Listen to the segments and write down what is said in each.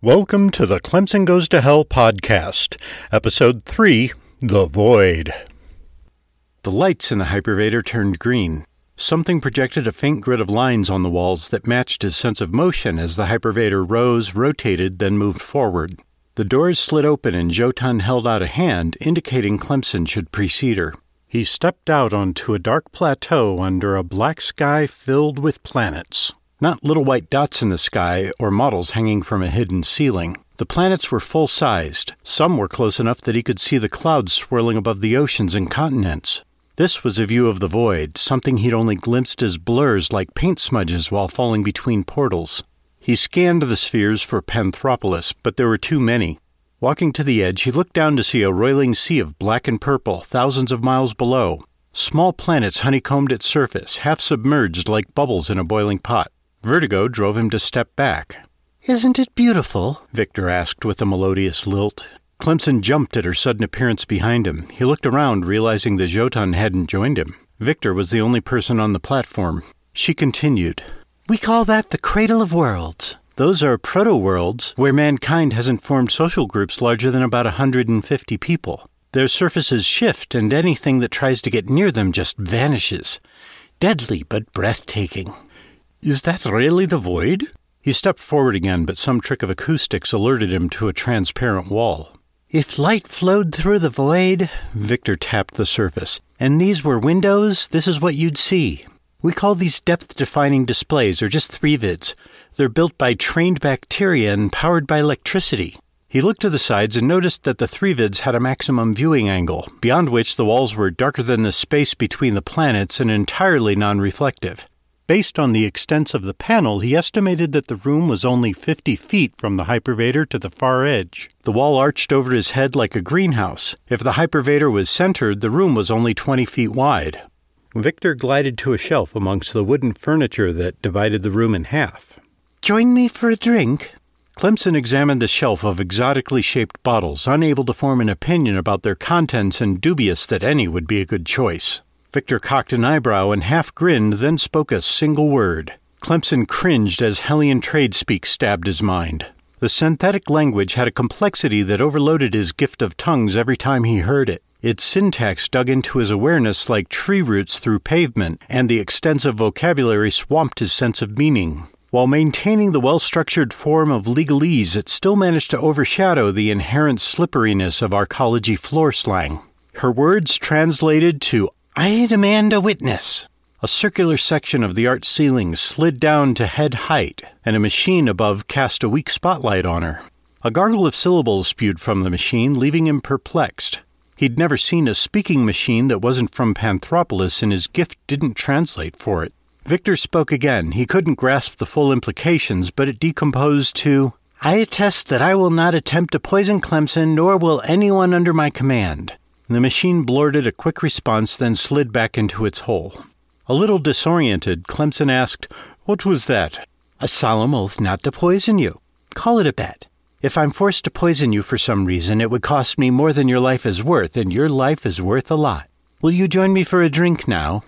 Welcome to the Clemson Goes to Hell podcast, episode 3 The Void. The lights in the hypervator turned green. Something projected a faint grid of lines on the walls that matched his sense of motion as the hypervator rose, rotated, then moved forward. The doors slid open and Jotun held out a hand, indicating Clemson should precede her. He stepped out onto a dark plateau under a black sky filled with planets. Not little white dots in the sky or models hanging from a hidden ceiling. The planets were full sized. Some were close enough that he could see the clouds swirling above the oceans and continents. This was a view of the void, something he'd only glimpsed as blurs like paint smudges while falling between portals. He scanned the spheres for Panthropolis, but there were too many. Walking to the edge, he looked down to see a roiling sea of black and purple thousands of miles below. Small planets honeycombed its surface, half submerged like bubbles in a boiling pot. Vertigo drove him to step back. Isn't it beautiful? Victor asked with a melodious lilt. Clemson jumped at her sudden appearance behind him. He looked around, realizing that Jotun hadn't joined him. Victor was the only person on the platform. She continued. We call that the cradle of worlds. Those are proto worlds where mankind hasn't formed social groups larger than about a 150 people. Their surfaces shift, and anything that tries to get near them just vanishes. Deadly but breathtaking. Is that really the void? He stepped forward again, but some trick of acoustics alerted him to a transparent wall. If light flowed through the void, Victor tapped the surface, and these were windows, this is what you'd see. We call these depth defining displays, or just 3vids. They're built by trained bacteria and powered by electricity. He looked to the sides and noticed that the 3vids had a maximum viewing angle, beyond which the walls were darker than the space between the planets and entirely non reflective. Based on the extents of the panel, he estimated that the room was only 50 feet from the hypervator to the far edge. The wall arched over his head like a greenhouse. If the hypervator was centered, the room was only 20 feet wide. Victor glided to a shelf amongst the wooden furniture that divided the room in half. Join me for a drink. Clemson examined a shelf of exotically shaped bottles, unable to form an opinion about their contents and dubious that any would be a good choice. Victor cocked an eyebrow and half grinned, then spoke a single word. Clemson cringed as Hellion trade speak stabbed his mind. The synthetic language had a complexity that overloaded his gift of tongues every time he heard it. Its syntax dug into his awareness like tree roots through pavement, and the extensive vocabulary swamped his sense of meaning. While maintaining the well structured form of legalese, it still managed to overshadow the inherent slipperiness of arcology floor slang. Her words translated to I demand a witness. A circular section of the arch ceiling slid down to head height, and a machine above cast a weak spotlight on her. A gargle of syllables spewed from the machine, leaving him perplexed. He'd never seen a speaking machine that wasn't from Panthropolis, and his gift didn't translate for it. Victor spoke again. He couldn't grasp the full implications, but it decomposed to I attest that I will not attempt to poison Clemson, nor will anyone under my command. The machine blurted a quick response, then slid back into its hole. A little disoriented, Clemson asked, What was that? A solemn oath not to poison you. Call it a bet. If I'm forced to poison you for some reason, it would cost me more than your life is worth, and your life is worth a lot. Will you join me for a drink now?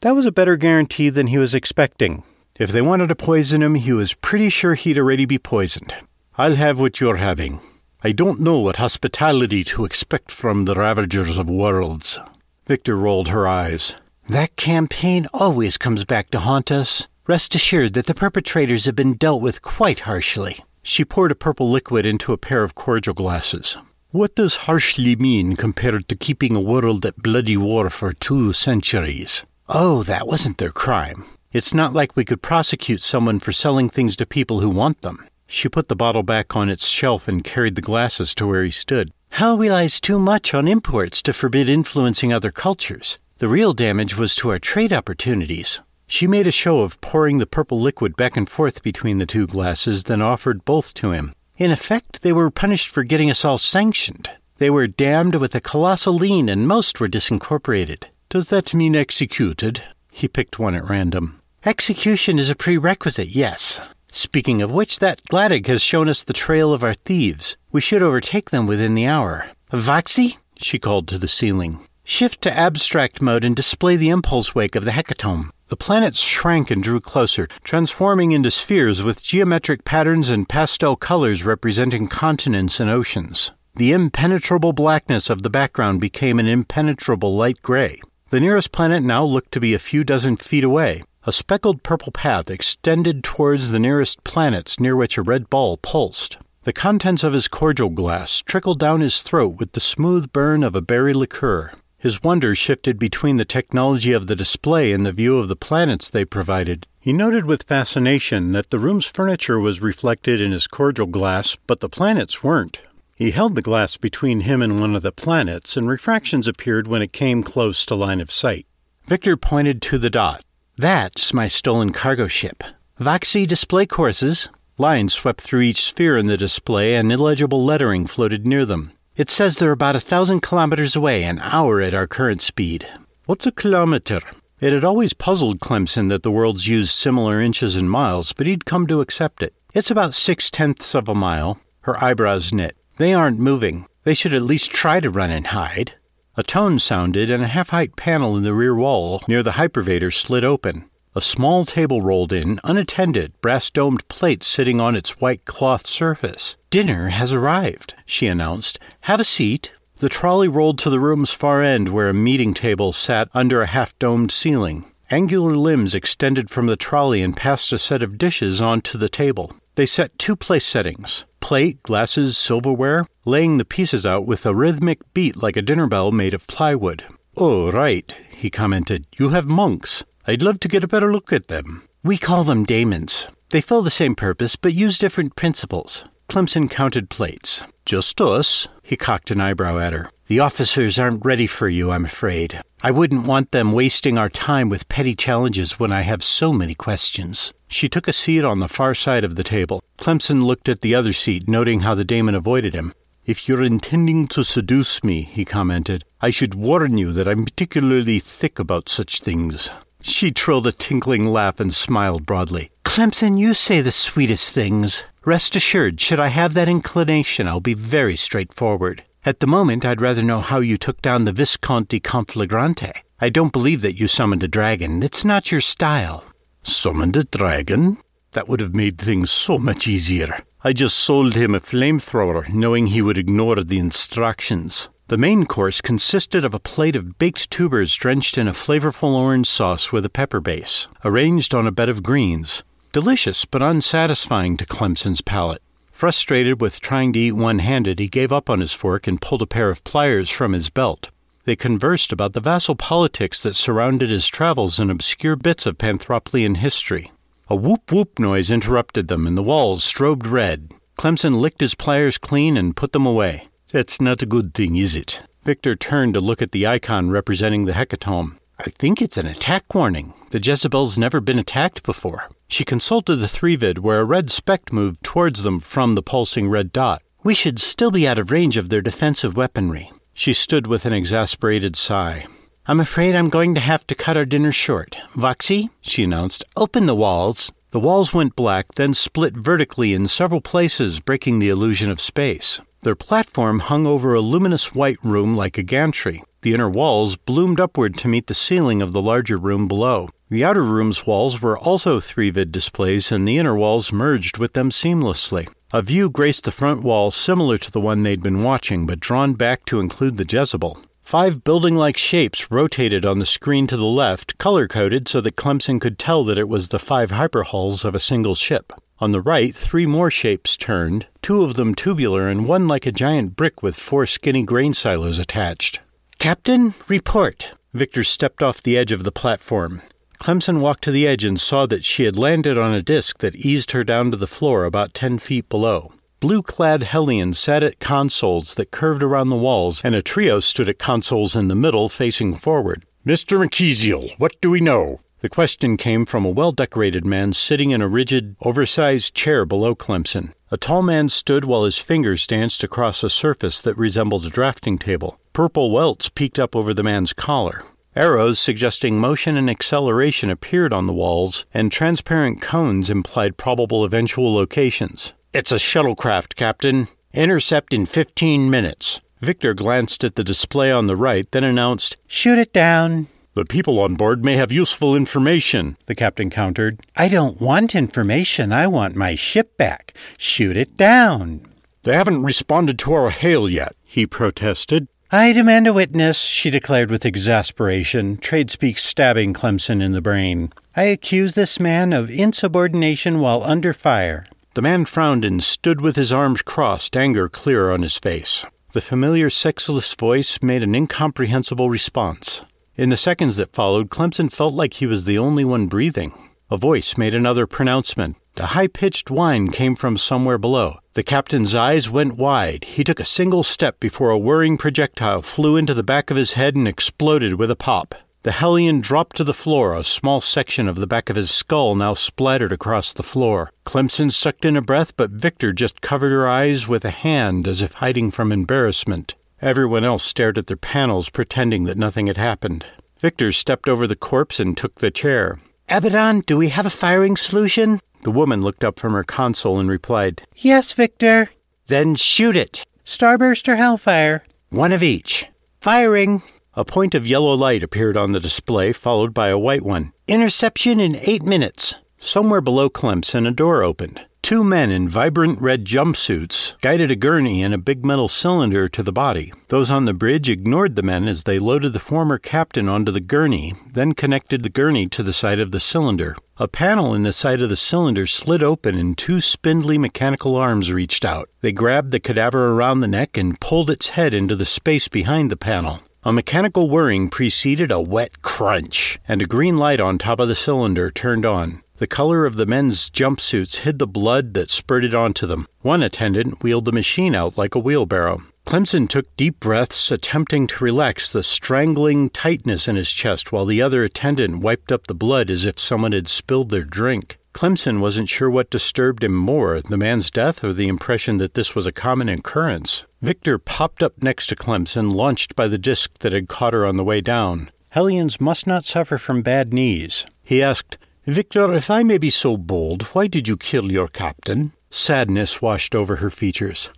That was a better guarantee than he was expecting. If they wanted to poison him, he was pretty sure he'd already be poisoned. I'll have what you're having. I don't know what hospitality to expect from the Ravagers of Worlds. Victor rolled her eyes. That campaign always comes back to haunt us. Rest assured that the perpetrators have been dealt with quite harshly. She poured a purple liquid into a pair of cordial glasses. What does harshly mean compared to keeping a world at bloody war for two centuries? Oh, that wasn't their crime. It's not like we could prosecute someone for selling things to people who want them. She put the bottle back on its shelf and carried the glasses to where he stood. Hell relies too much on imports to forbid influencing other cultures. The real damage was to our trade opportunities. She made a show of pouring the purple liquid back and forth between the two glasses, then offered both to him. In effect, they were punished for getting us all sanctioned. They were damned with a colossal lien, and most were disincorporated. Does that mean executed? He picked one at random. Execution is a prerequisite, yes. Speaking of which, that Gladig has shown us the trail of our thieves. We should overtake them within the hour. Voxy, she called to the ceiling. Shift to abstract mode and display the impulse wake of the hecatomb. The planets shrank and drew closer, transforming into spheres with geometric patterns and pastel colors representing continents and oceans. The impenetrable blackness of the background became an impenetrable light gray. The nearest planet now looked to be a few dozen feet away. A speckled purple path extended towards the nearest planets near which a red ball pulsed. The contents of his cordial glass trickled down his throat with the smooth burn of a berry liqueur. His wonder shifted between the technology of the display and the view of the planets they provided. He noted with fascination that the room's furniture was reflected in his cordial glass, but the planets weren't. He held the glass between him and one of the planets, and refractions appeared when it came close to line of sight. Victor pointed to the dot. That's my stolen cargo ship. Voxy display courses. Lines swept through each sphere in the display, and illegible lettering floated near them. It says they're about a thousand kilometers away, an hour at our current speed. What's a kilometer? It had always puzzled Clemson that the worlds used similar inches and miles, but he'd come to accept it. It's about six tenths of a mile. Her eyebrows knit. They aren't moving. They should at least try to run and hide. A tone sounded, and a half height panel in the rear wall near the hypervator slid open. A small table rolled in, unattended, brass domed plates sitting on its white cloth surface. Dinner has arrived, she announced. Have a seat. The trolley rolled to the room's far end where a meeting table sat under a half domed ceiling. Angular limbs extended from the trolley and passed a set of dishes onto the table. They set two place settings plate, glasses, silverware, laying the pieces out with a rhythmic beat like a dinner bell made of plywood. Oh, right, he commented. You have monks. I'd love to get a better look at them. We call them daemons. They fill the same purpose, but use different principles. Clemson counted plates. Just us? He cocked an eyebrow at her. The officers aren't ready for you, I'm afraid. I wouldn't want them wasting our time with petty challenges when I have so many questions. She took a seat on the far side of the table. Clemson looked at the other seat, noting how the daemon avoided him. If you're intending to seduce me, he commented, I should warn you that I'm particularly thick about such things. She trilled a tinkling laugh and smiled broadly. Clemson, you say the sweetest things. Rest assured, should I have that inclination, I'll be very straightforward. At the moment, I'd rather know how you took down the Visconti Conflagrante. I don't believe that you summoned a dragon. It's not your style. Summoned a dragon? That would have made things so much easier. I just sold him a flamethrower, knowing he would ignore the instructions. The main course consisted of a plate of baked tubers drenched in a flavorful orange sauce with a pepper base, arranged on a bed of greens. Delicious, but unsatisfying to Clemson's palate. Frustrated with trying to eat one handed, he gave up on his fork and pulled a pair of pliers from his belt. They conversed about the vassal politics that surrounded his travels and obscure bits of Panthroplian history. A whoop whoop noise interrupted them, and the walls strobed red. Clemson licked his pliers clean and put them away. That's not a good thing, is it? Victor turned to look at the icon representing the hecatomb. I think it's an attack warning. The Jezebel's never been attacked before. She consulted the 3vid where a red speck moved towards them from the pulsing red dot. We should still be out of range of their defensive weaponry. She stood with an exasperated sigh. I'm afraid I'm going to have to cut our dinner short. Voxy, she announced, open the walls. The walls went black, then split vertically in several places, breaking the illusion of space. Their platform hung over a luminous white room like a gantry. The inner walls bloomed upward to meet the ceiling of the larger room below. The outer room's walls were also 3-vid displays, and the inner walls merged with them seamlessly. A view graced the front wall similar to the one they'd been watching, but drawn back to include the Jezebel. Five building like shapes rotated on the screen to the left, color coded so that Clemson could tell that it was the five hyperhulls of a single ship. On the right, three more shapes turned, two of them tubular and one like a giant brick with four skinny grain silos attached. Captain, report. Victor stepped off the edge of the platform. Clemson walked to the edge and saw that she had landed on a disk that eased her down to the floor about ten feet below. Blue clad Hellions sat at consoles that curved around the walls, and a trio stood at consoles in the middle facing forward. Mr. McKeesiel, what do we know? The question came from a well decorated man sitting in a rigid, oversized chair below Clemson. A tall man stood while his fingers danced across a surface that resembled a drafting table. Purple welts peeked up over the man's collar. Arrows suggesting motion and acceleration appeared on the walls, and transparent cones implied probable eventual locations. It's a shuttlecraft, Captain. Intercept in 15 minutes. Victor glanced at the display on the right, then announced, Shoot it down. The people on board may have useful information, the captain countered. I don't want information. I want my ship back. Shoot it down. They haven't responded to our hail yet, he protested. I demand a witness, she declared with exasperation, tradespeak stabbing Clemson in the brain. I accuse this man of insubordination while under fire. The man frowned and stood with his arms crossed, anger clear on his face. The familiar sexless voice made an incomprehensible response. In the seconds that followed, Clemson felt like he was the only one breathing. A voice made another pronouncement. A high pitched whine came from somewhere below. The captain's eyes went wide. He took a single step before a whirring projectile flew into the back of his head and exploded with a pop. The Hellion dropped to the floor, a small section of the back of his skull now splattered across the floor. Clemson sucked in a breath, but Victor just covered her eyes with a hand as if hiding from embarrassment. Everyone else stared at their panels, pretending that nothing had happened. Victor stepped over the corpse and took the chair. Abaddon, do we have a firing solution? The woman looked up from her console and replied, Yes, Victor. Then shoot it. Starburst or Hellfire? One of each. Firing. A point of yellow light appeared on the display, followed by a white one. Interception in eight minutes. Somewhere below Clemson, a door opened. Two men in vibrant red jumpsuits guided a gurney and a big metal cylinder to the body. Those on the bridge ignored the men as they loaded the former captain onto the gurney, then connected the gurney to the side of the cylinder. A panel in the side of the cylinder slid open and two spindly mechanical arms reached out. They grabbed the cadaver around the neck and pulled its head into the space behind the panel. A mechanical whirring preceded a wet crunch, and a green light on top of the cylinder turned on. The color of the men's jumpsuits hid the blood that spurted onto them. One attendant wheeled the machine out like a wheelbarrow. Clemson took deep breaths, attempting to relax the strangling tightness in his chest, while the other attendant wiped up the blood as if someone had spilled their drink. Clemson wasn't sure what disturbed him more the man's death or the impression that this was a common occurrence. Victor popped up next to Clemson, launched by the disc that had caught her on the way down. Hellions must not suffer from bad knees. He asked, Victor, if I may be so bold, why did you kill your captain? Sadness washed over her features.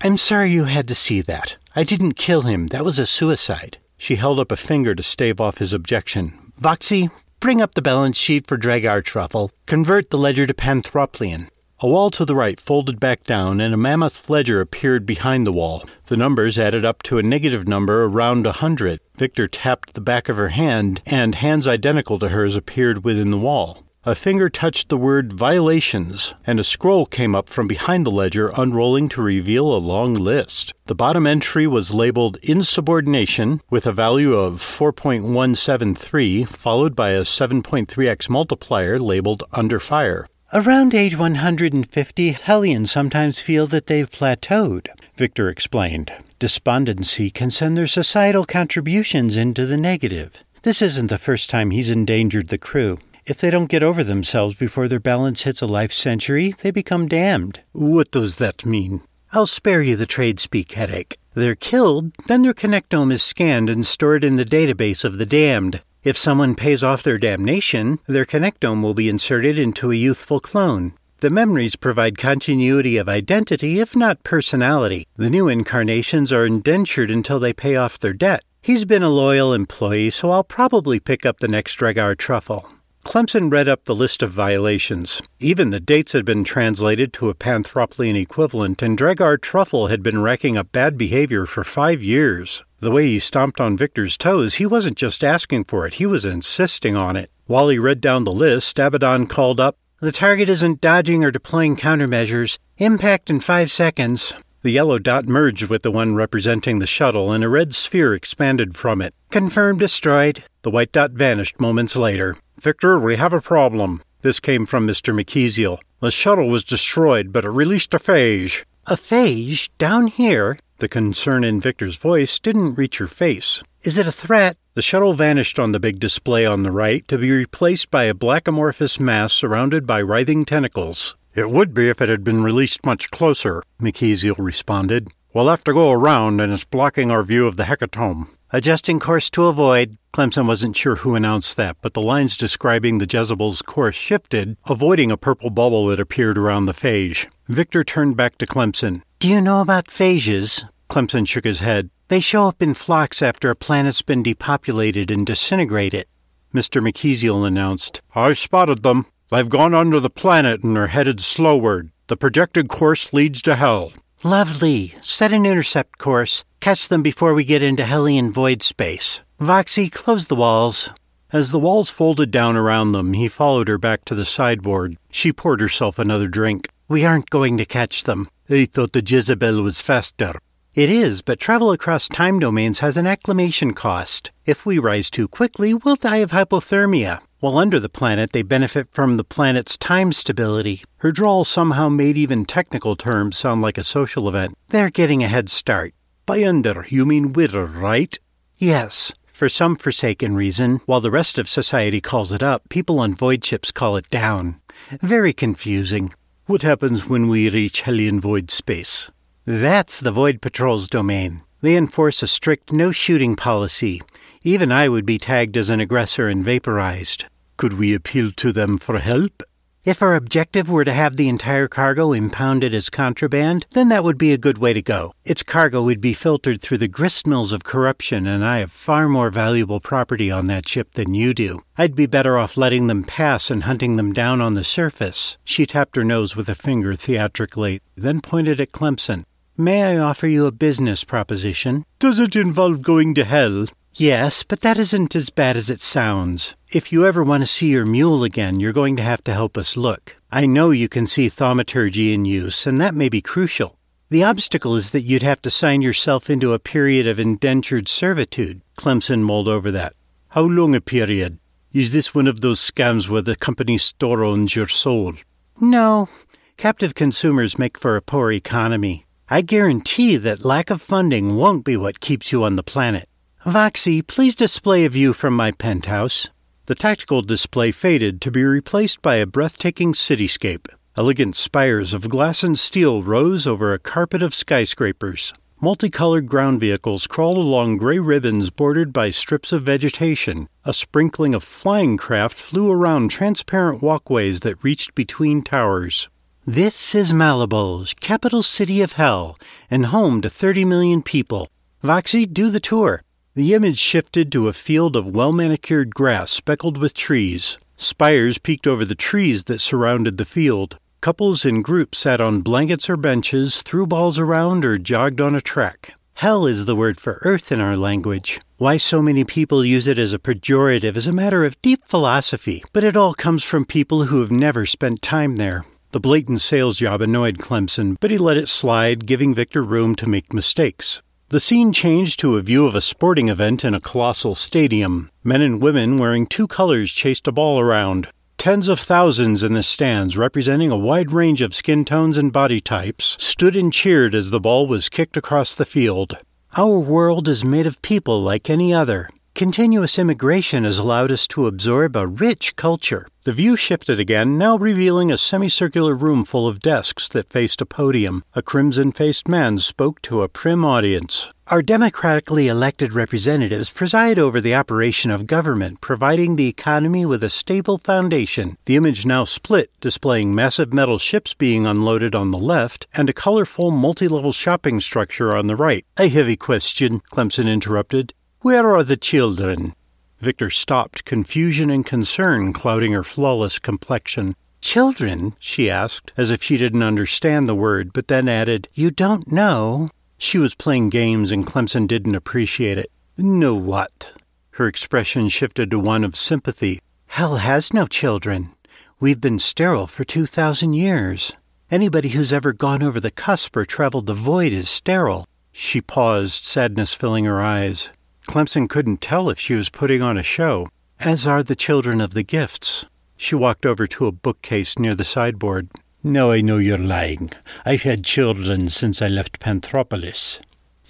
I'm sorry you had to see that. I didn't kill him. That was a suicide. She held up a finger to stave off his objection. Voxy, bring up the balance sheet for Dragar Truffle. Convert the ledger to Panthroplian. A wall to the right folded back down, and a mammoth ledger appeared behind the wall. The numbers added up to a negative number around a hundred. Victor tapped the back of her hand, and hands identical to hers appeared within the wall. A finger touched the word violations, and a scroll came up from behind the ledger, unrolling to reveal a long list. The bottom entry was labeled insubordination with a value of 4.173, followed by a 7.3x multiplier labeled under fire. Around age 150, Hellions sometimes feel that they've plateaued, Victor explained. Despondency can send their societal contributions into the negative. This isn't the first time he's endangered the crew. If they don't get over themselves before their balance hits a life century, they become damned. What does that mean? I'll spare you the trade speak headache. They're killed, then their connectome is scanned and stored in the database of the damned. If someone pays off their damnation, their connectome will be inserted into a youthful clone. The memories provide continuity of identity, if not personality. The new incarnations are indentured until they pay off their debt. He's been a loyal employee, so I'll probably pick up the next Dragar truffle. Clemson read up the list of violations. Even the dates had been translated to a Panthroplian equivalent, and Dragar Truffle had been racking up bad behavior for five years. The way he stomped on Victor's toes, he wasn't just asking for it, he was insisting on it. While he read down the list, Abaddon called up, The target isn't dodging or deploying countermeasures. Impact in five seconds. The yellow dot merged with the one representing the shuttle, and a red sphere expanded from it. Confirmed destroyed. The white dot vanished moments later. Victor, we have a problem. This came from Mr. McKeesiel. The shuttle was destroyed, but it released a phage. A phage? Down here? The concern in Victor's voice didn't reach her face. Is it a threat? The shuttle vanished on the big display on the right to be replaced by a black amorphous mass surrounded by writhing tentacles. It would be if it had been released much closer, McKeesiel responded. We'll have to go around, and it's blocking our view of the hecatomb. Adjusting course to avoid. Clemson wasn't sure who announced that, but the lines describing the Jezebel's course shifted, avoiding a purple bubble that appeared around the phage. Victor turned back to Clemson. Do you know about phages? Clemson shook his head. They show up in flocks after a planet's been depopulated and disintegrated. Mr. McKeesiel announced. I spotted them. They've gone under the planet and are headed slowward. The projected course leads to hell. Lovely. Set an intercept course. Catch them before we get into Hellion void space. Voxy, close the walls. As the walls folded down around them, he followed her back to the sideboard. She poured herself another drink. We aren't going to catch them. I thought the Jezebel was faster. It is, but travel across time domains has an acclimation cost. If we rise too quickly, we'll die of hypothermia. While under the planet, they benefit from the planet's time stability. Her drawl somehow made even technical terms sound like a social event. They're getting a head start. By under, you mean witter, right? Yes. For some forsaken reason, while the rest of society calls it up, people on void ships call it down. Very confusing. What happens when we reach Hellion void space? That's the Void Patrol's domain. They enforce a strict no shooting policy. Even I would be tagged as an aggressor and vaporized. Could we appeal to them for help? If our objective were to have the entire cargo impounded as contraband, then that would be a good way to go. Its cargo would be filtered through the gristmills of corruption, and I have far more valuable property on that ship than you do. I'd be better off letting them pass and hunting them down on the surface. She tapped her nose with a finger theatrically, then pointed at Clemson. May I offer you a business proposition? Does it involve going to hell? Yes, but that isn't as bad as it sounds. If you ever want to see your mule again, you're going to have to help us look. I know you can see thaumaturgy in use, and that may be crucial. The obstacle is that you'd have to sign yourself into a period of indentured servitude. Clemson mulled over that. How long a period? Is this one of those scams where the company store owns your soul? No. Captive consumers make for a poor economy. I guarantee that lack of funding won't be what keeps you on the planet. Voxy, please display a view from my penthouse. The tactical display faded to be replaced by a breathtaking cityscape. Elegant spires of glass and steel rose over a carpet of skyscrapers. Multicolored ground vehicles crawled along gray ribbons bordered by strips of vegetation. A sprinkling of flying craft flew around transparent walkways that reached between towers. This is Malabos, capital city of hell, and home to 30 million people. Voxy, do the tour. The image shifted to a field of well manicured grass speckled with trees. Spires peeked over the trees that surrounded the field. Couples in groups sat on blankets or benches, threw balls around, or jogged on a track. Hell is the word for earth in our language. Why so many people use it as a pejorative is a matter of deep philosophy, but it all comes from people who have never spent time there. The blatant sales job annoyed Clemson, but he let it slide, giving Victor room to make mistakes. The scene changed to a view of a sporting event in a colossal stadium. Men and women wearing two colors chased a ball around. Tens of thousands in the stands, representing a wide range of skin tones and body types, stood and cheered as the ball was kicked across the field. Our world is made of people like any other. Continuous immigration has allowed us to absorb a rich culture. The view shifted again, now revealing a semicircular room full of desks that faced a podium. A crimson faced man spoke to a prim audience. Our democratically elected representatives preside over the operation of government, providing the economy with a stable foundation. The image now split, displaying massive metal ships being unloaded on the left and a colorful multi level shopping structure on the right. A heavy question, Clemson interrupted. Where are the children? Victor stopped, confusion and concern clouding her flawless complexion. Children? she asked, as if she didn't understand the word, but then added, You don't know? She was playing games and Clemson didn't appreciate it. Know what? Her expression shifted to one of sympathy. Hell has no children. We've been sterile for 2,000 years. Anybody who's ever gone over the cusp or traveled the void is sterile. She paused, sadness filling her eyes. Clemson couldn't tell if she was putting on a show, as are the children of the gifts. She walked over to a bookcase near the sideboard. Now I know you're lying. I've had children since I left Panthropolis.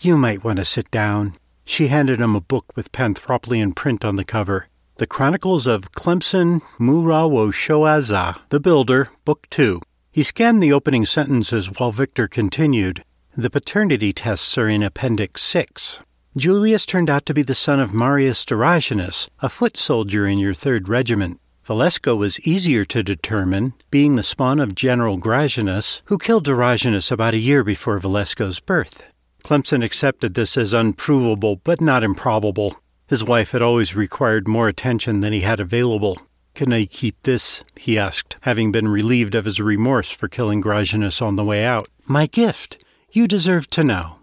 You might want to sit down. She handed him a book with Panthropolian print on the cover. The Chronicles of Clemson Murawo Shoaza, the Builder, Book 2. He scanned the opening sentences while Victor continued. The paternity tests are in Appendix 6. Julius turned out to be the son of Marius Deragenus, a foot soldier in your third regiment. Valesco was easier to determine, being the spawn of General Grazianus, who killed Deragenus about a year before Valesco's birth. Clemson accepted this as unprovable, but not improbable. His wife had always required more attention than he had available. Can I keep this? he asked, having been relieved of his remorse for killing Grogginus on the way out. My gift. You deserve to know.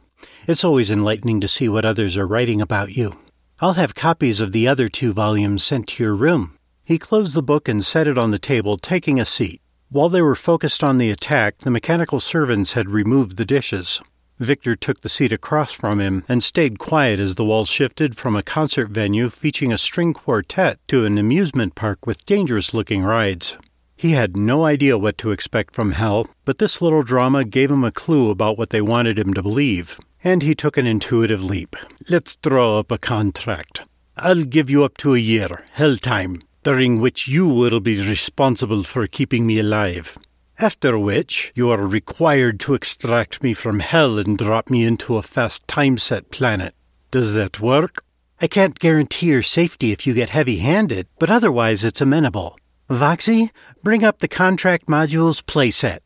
It's always enlightening to see what others are writing about you. I'll have copies of the other two volumes sent to your room. He closed the book and set it on the table, taking a seat. While they were focused on the attack, the mechanical servants had removed the dishes. Victor took the seat across from him and stayed quiet as the walls shifted from a concert venue featuring a string quartet to an amusement park with dangerous looking rides. He had no idea what to expect from hell, but this little drama gave him a clue about what they wanted him to believe, and he took an intuitive leap. Let's draw up a contract. I'll give you up to a year, hell time, during which you will be responsible for keeping me alive. After which, you are required to extract me from hell and drop me into a fast time set planet. Does that work? I can't guarantee your safety if you get heavy handed, but otherwise it's amenable. Voxy, bring up the contract modules playset.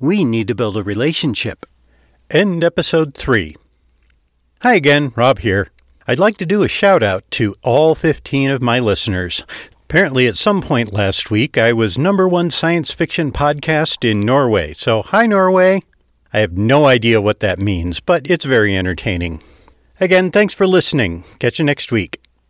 We need to build a relationship. End episode 3. Hi again, Rob here. I'd like to do a shout out to all 15 of my listeners. Apparently, at some point last week, I was number one science fiction podcast in Norway. So, hi, Norway. I have no idea what that means, but it's very entertaining. Again, thanks for listening. Catch you next week.